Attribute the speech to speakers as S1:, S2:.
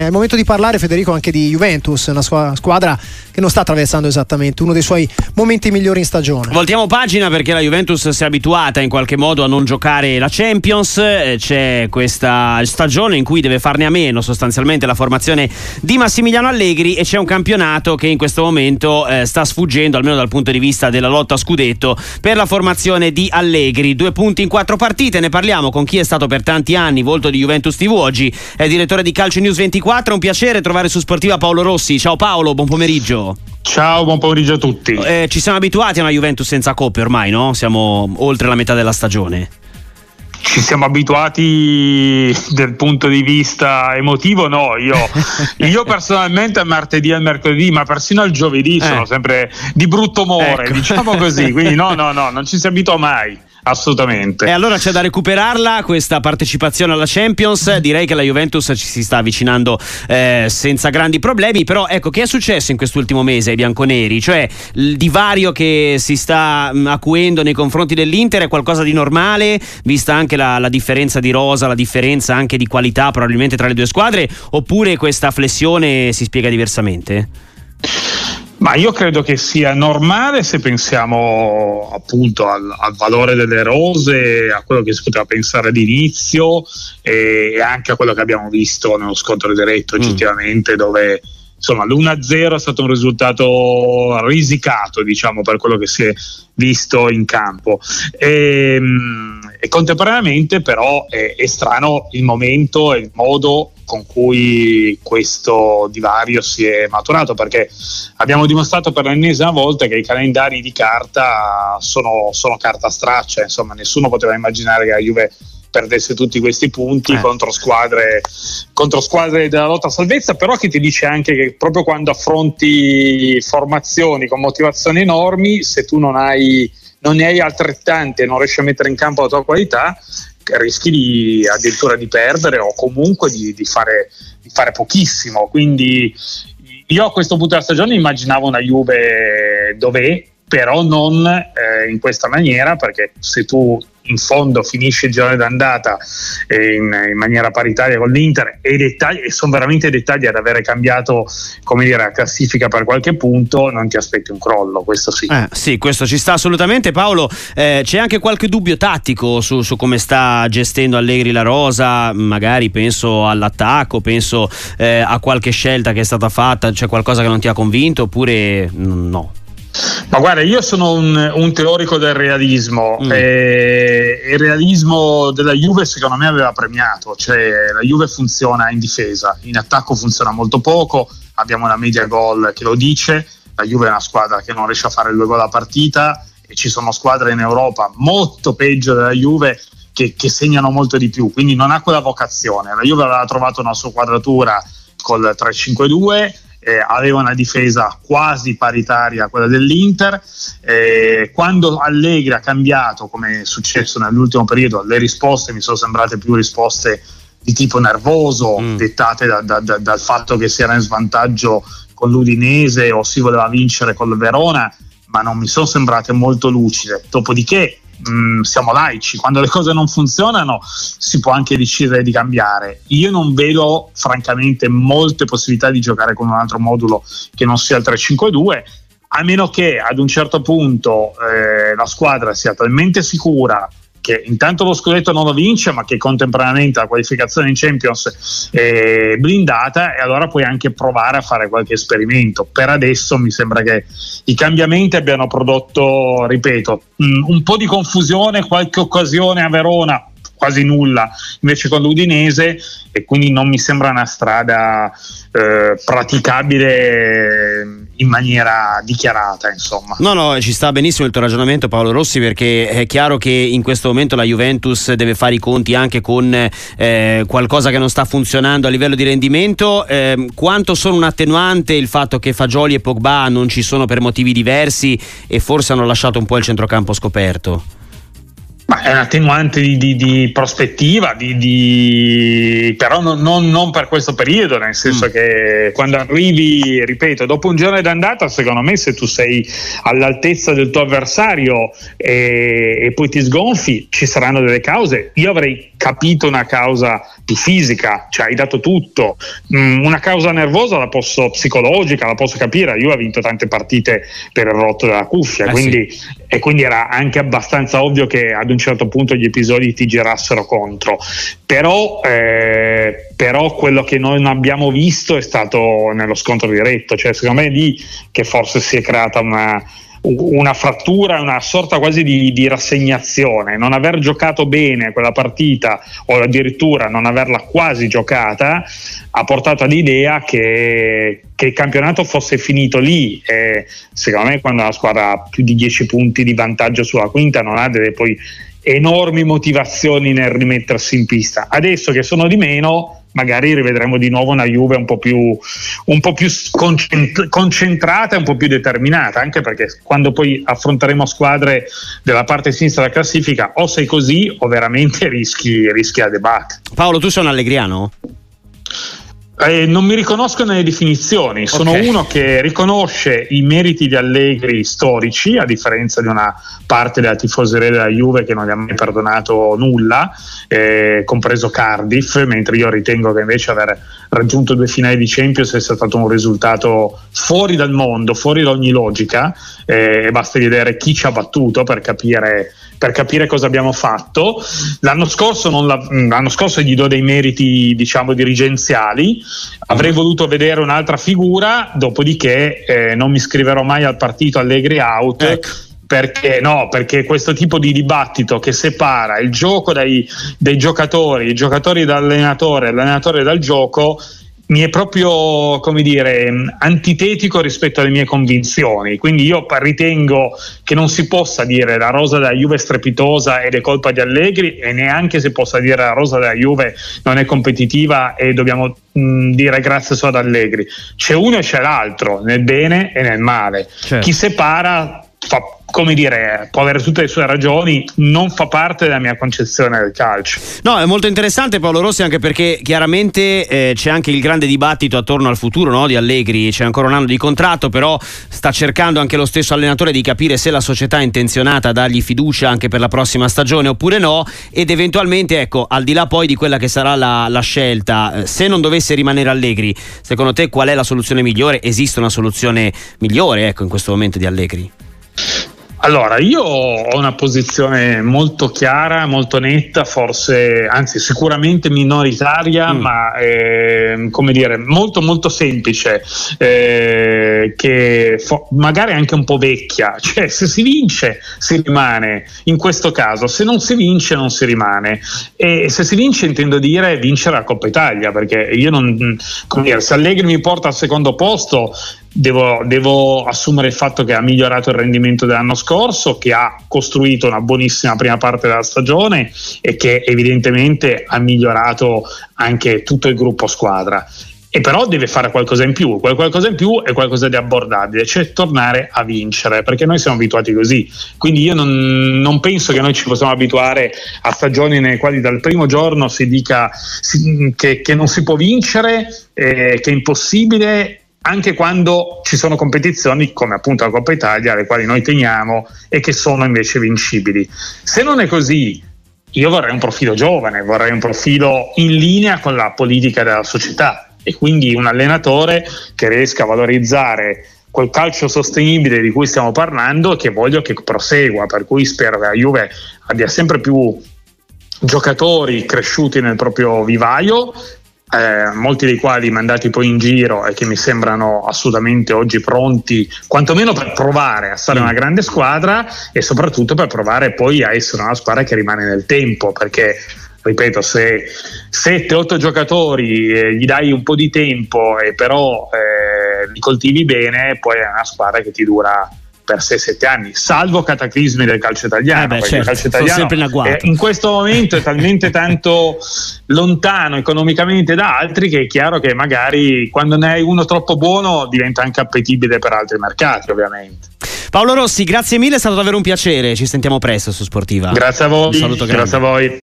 S1: È il momento di parlare, Federico, anche di Juventus, una squadra che non sta attraversando esattamente uno dei suoi momenti migliori in stagione.
S2: Voltiamo pagina perché la Juventus si è abituata in qualche modo a non giocare la Champions. Eh, c'è questa stagione in cui deve farne a meno sostanzialmente la formazione di Massimiliano Allegri e c'è un campionato che in questo momento eh, sta sfuggendo, almeno dal punto di vista della lotta a scudetto, per la formazione di Allegri. Due punti in quattro partite, ne parliamo con chi è stato per tanti anni volto di Juventus TV. Oggi è direttore di Calcio News 24 24, un piacere trovare su Sportiva Paolo Rossi. Ciao Paolo, buon pomeriggio.
S3: Ciao, buon pomeriggio a tutti.
S2: Eh, ci siamo abituati a una Juventus senza coppe ormai, no? Siamo oltre la metà della stagione.
S3: Ci siamo abituati dal punto di vista emotivo, no, io, io personalmente a martedì e al mercoledì, ma persino al giovedì eh. sono sempre di brutto umore, ecco. diciamo così, quindi no, no, no, non ci si abitua mai assolutamente.
S2: E allora c'è da recuperarla questa partecipazione alla Champions. Direi che la Juventus ci si sta avvicinando eh, senza grandi problemi. Però ecco, che è successo in quest'ultimo mese ai bianconeri? Cioè il divario che si sta mh, mm, acuendo nei confronti dell'Inter è qualcosa di normale, vista anche la, la differenza di rosa, la differenza anche di qualità probabilmente tra le due squadre, oppure questa flessione si spiega diversamente?
S3: Ma io credo che sia normale se pensiamo appunto al, al, valore delle rose, a quello che si poteva pensare all'inizio e anche a quello che abbiamo visto nello scontro diretto mm. oggettivamente dove insomma l'1-0 è stato un risultato risicato diciamo per quello che si è visto in campo e, ehm, e contemporaneamente però è, è strano il momento e il modo con cui questo divario si è maturato perché abbiamo dimostrato per l'ennesima volta che i calendari di carta sono, sono carta straccia insomma nessuno poteva immaginare che la Juve perdesse tutti questi punti eh. contro, squadre, contro squadre della lotta a salvezza, però che ti dice anche che proprio quando affronti formazioni con motivazioni enormi, se tu non, hai, non ne hai altrettante e non riesci a mettere in campo la tua qualità, rischi di, addirittura di perdere o comunque di, di, fare, di fare pochissimo. Quindi io a questo punto della stagione immaginavo una Juve dov'è, però non eh, in questa maniera, perché se tu in fondo finisce il girone d'andata in, in maniera paritaria con l'Inter e, dettagli, e sono veramente dettagli ad avere cambiato come dire, la classifica per qualche punto non ti aspetti un crollo questo sì.
S2: Eh, sì questo ci sta assolutamente. Paolo eh, c'è anche qualche dubbio tattico su, su, come sta gestendo Allegri la rosa? Magari penso all'attacco penso eh, a qualche scelta che è stata fatta c'è qualcosa che non ti ha convinto oppure no
S3: ma guarda, io sono un, un teorico del realismo. Mm. e il realismo della Juve secondo me aveva premiato, cioè la Juve funziona in difesa, in attacco funziona molto poco, abbiamo una media gol che lo dice, la Juve è una squadra che non riesce a fare due gol a partita. E ci sono squadre in Europa molto peggio della Juve che, che segnano molto di più, quindi non ha quella vocazione. La Juve aveva trovato una sua quadratura col 3-5-2 eh, aveva una difesa quasi paritaria a quella dell'Inter. Eh, quando Allegri ha cambiato, come è successo nell'ultimo periodo, le risposte mi sono sembrate più risposte di tipo nervoso, mm. dettate da, da, da, dal fatto che si era in svantaggio con l'Udinese o si voleva vincere con il Verona, ma non mi sono sembrate molto lucide. Dopodiché mh, mm, siamo laici, quando le cose non funzionano si può anche decidere di cambiare. Io non vedo francamente molte possibilità di giocare con un altro modulo che non sia il 3-5-2 a meno che ad un certo punto eh, la squadra sia talmente sicura che intanto lo scudetto non lo vince, ma che contemporaneamente la qualificazione in Champions è blindata e allora puoi anche provare a fare qualche esperimento. Per adesso mi sembra che i cambiamenti abbiano prodotto, ripeto, un po' di confusione, qualche occasione a Verona, quasi nulla invece con l'Udinese e quindi non mi sembra una strada eh, praticabile in maniera dichiarata insomma.
S2: No no ci sta benissimo il tuo ragionamento Paolo Rossi perché è chiaro che in questo momento la Juventus deve fare i conti anche con eh, qualcosa che non sta funzionando a livello di rendimento eh, quanto sono un attenuante il fatto che Fagioli e Pogba non ci sono per motivi diversi e forse hanno lasciato un po' il centrocampo scoperto?
S3: Ma è un attenuante di, di, di prospettiva, di, però non, non, non, per questo periodo, nel senso mm. che quando arrivi, ripeto, dopo un giorno d'andata, secondo me se tu sei all'altezza del tuo avversario e, e poi ti sgonfi, ci saranno delle cause. Io avrei capito una causa più fisica, cioè hai dato tutto. Mm, una causa nervosa la posso psicologica, la posso capire. Io ho vinto tante partite per il rotto della cuffia, eh quindi, sì. e quindi era anche abbastanza ovvio che ad un certo punto gli episodi ti girassero contro. Però, eh, però quello che noi non abbiamo visto è stato nello scontro diretto, cioè secondo me è lì che forse si è creata una una frattura, una sorta quasi di, di, rassegnazione. Non aver giocato bene quella partita o addirittura non averla quasi giocata ha portato all'idea che, che il campionato fosse finito lì. E secondo me, quando una squadra ha più di 10 punti di vantaggio sulla quinta, non ha delle poi enormi motivazioni nel rimettersi in pista. Adesso che sono di meno magari rivedremo di nuovo una Juve un po' più, un po più concentrata e un po' più determinata, anche perché quando poi affronteremo squadre della parte sinistra della classifica o sei così o veramente rischi, rischi a debate.
S2: Paolo, tu sei un allegriano?
S3: Eh, non mi riconosco nelle definizioni, sono okay. uno che riconosce i meriti di Allegri storici, a differenza di una parte della tifoseria della Juve che non gli ha mai perdonato nulla, eh, compreso Cardiff, mentre io ritengo che invece aver raggiunto due finali di Champions sia stato un risultato fuori dal mondo, fuori da ogni logica, eh, basta vedere chi ci ha battuto per capire per capire cosa abbiamo fatto. L'anno scorso, la, mm, l'anno scorso gli do dei meriti, diciamo, dirigenziali. Avrei voluto vedere un'altra figura, dopodiché eh, non mi iscriverò mai al partito Allegri out. Ecco. Perché, no, perché questo tipo di dibattito che separa il gioco dai, dai giocatori, i giocatori dall'allenatore, l'allenatore dal gioco, mi è proprio, come dire, antitetico rispetto alle mie convinzioni. Quindi io ritengo che non si possa dire la rosa della Juve è strepitosa ed è colpa di Allegri e neanche si possa dire la rosa della Juve non è competitiva e dobbiamo mh, dire grazie solo ad Allegri. C'è uno e c'è l'altro, nel bene e nel male. Certo. Chi separa fa come dire, può avere tutte le sue ragioni, non fa parte della mia concezione del calcio.
S2: No, è molto interessante Paolo Rossi anche perché chiaramente eh, c'è anche il grande dibattito attorno al futuro no, di Allegri, c'è ancora un anno di contratto, però sta cercando anche lo stesso allenatore di capire se la società è intenzionata a dargli fiducia anche per la prossima stagione oppure no ed eventualmente, ecco, al di là poi di quella che sarà la, la scelta, eh, se non dovesse rimanere Allegri, secondo te qual è la soluzione migliore? Esiste una soluzione migliore ecco, in questo momento di Allegri?
S3: Allora, io ho una posizione molto chiara, molto netta, forse, anzi sicuramente minoritaria, mm. ma eh, come dire, molto molto semplice, eh, che fo- magari anche un po' vecchia, cioè se si vince si rimane, in questo caso, se non si vince non si rimane. E se si vince intendo dire vincere la Coppa Italia, perché io non, come dire, se Allegri mi porta al secondo posto Devo, devo, assumere il fatto che ha migliorato il rendimento dell'anno scorso, che ha costruito una buonissima prima parte della stagione e che evidentemente ha migliorato anche tutto il gruppo squadra. E però deve fare qualcosa in più, qualcosa in più è qualcosa di abbordabile, cioè tornare a vincere, perché noi siamo abituati così. Quindi io non, non penso che noi ci possiamo abituare a stagioni nelle quali dal primo giorno si dica che, che, non si può vincere, eh, che è impossibile anche quando ci sono competizioni come appunto la Coppa Italia, alle quali noi teniamo e che sono invece vincibili. Se non è così, io vorrei un profilo giovane, vorrei un profilo in linea con la politica della società e quindi un allenatore che riesca a valorizzare quel calcio sostenibile di cui stiamo parlando e che voglio che prosegua, per cui spero che la Juve abbia sempre più giocatori cresciuti nel proprio vivaio, eh, molti dei quali mandati poi in giro e che mi sembrano assolutamente oggi pronti, quantomeno per provare a stare mm. una grande squadra e soprattutto per provare poi a essere una squadra che rimane nel tempo, perché ripeto, se 7-8 giocatori eh, gli dai un po' di tempo e però eh, li coltivi bene, poi è una squadra che ti dura per 6-7 anni, salvo cataclismi del calcio italiano. Eh beh, certo, il calcio italiano in, in questo momento è talmente tanto lontano economicamente da altri che è chiaro che magari quando ne hai uno troppo buono diventa anche appetibile per altri mercati, ovviamente.
S2: Paolo Rossi, grazie mille, è stato davvero un piacere. Ci sentiamo presto su Sportiva.
S3: Grazie a voi. Un saluto grazie a voi.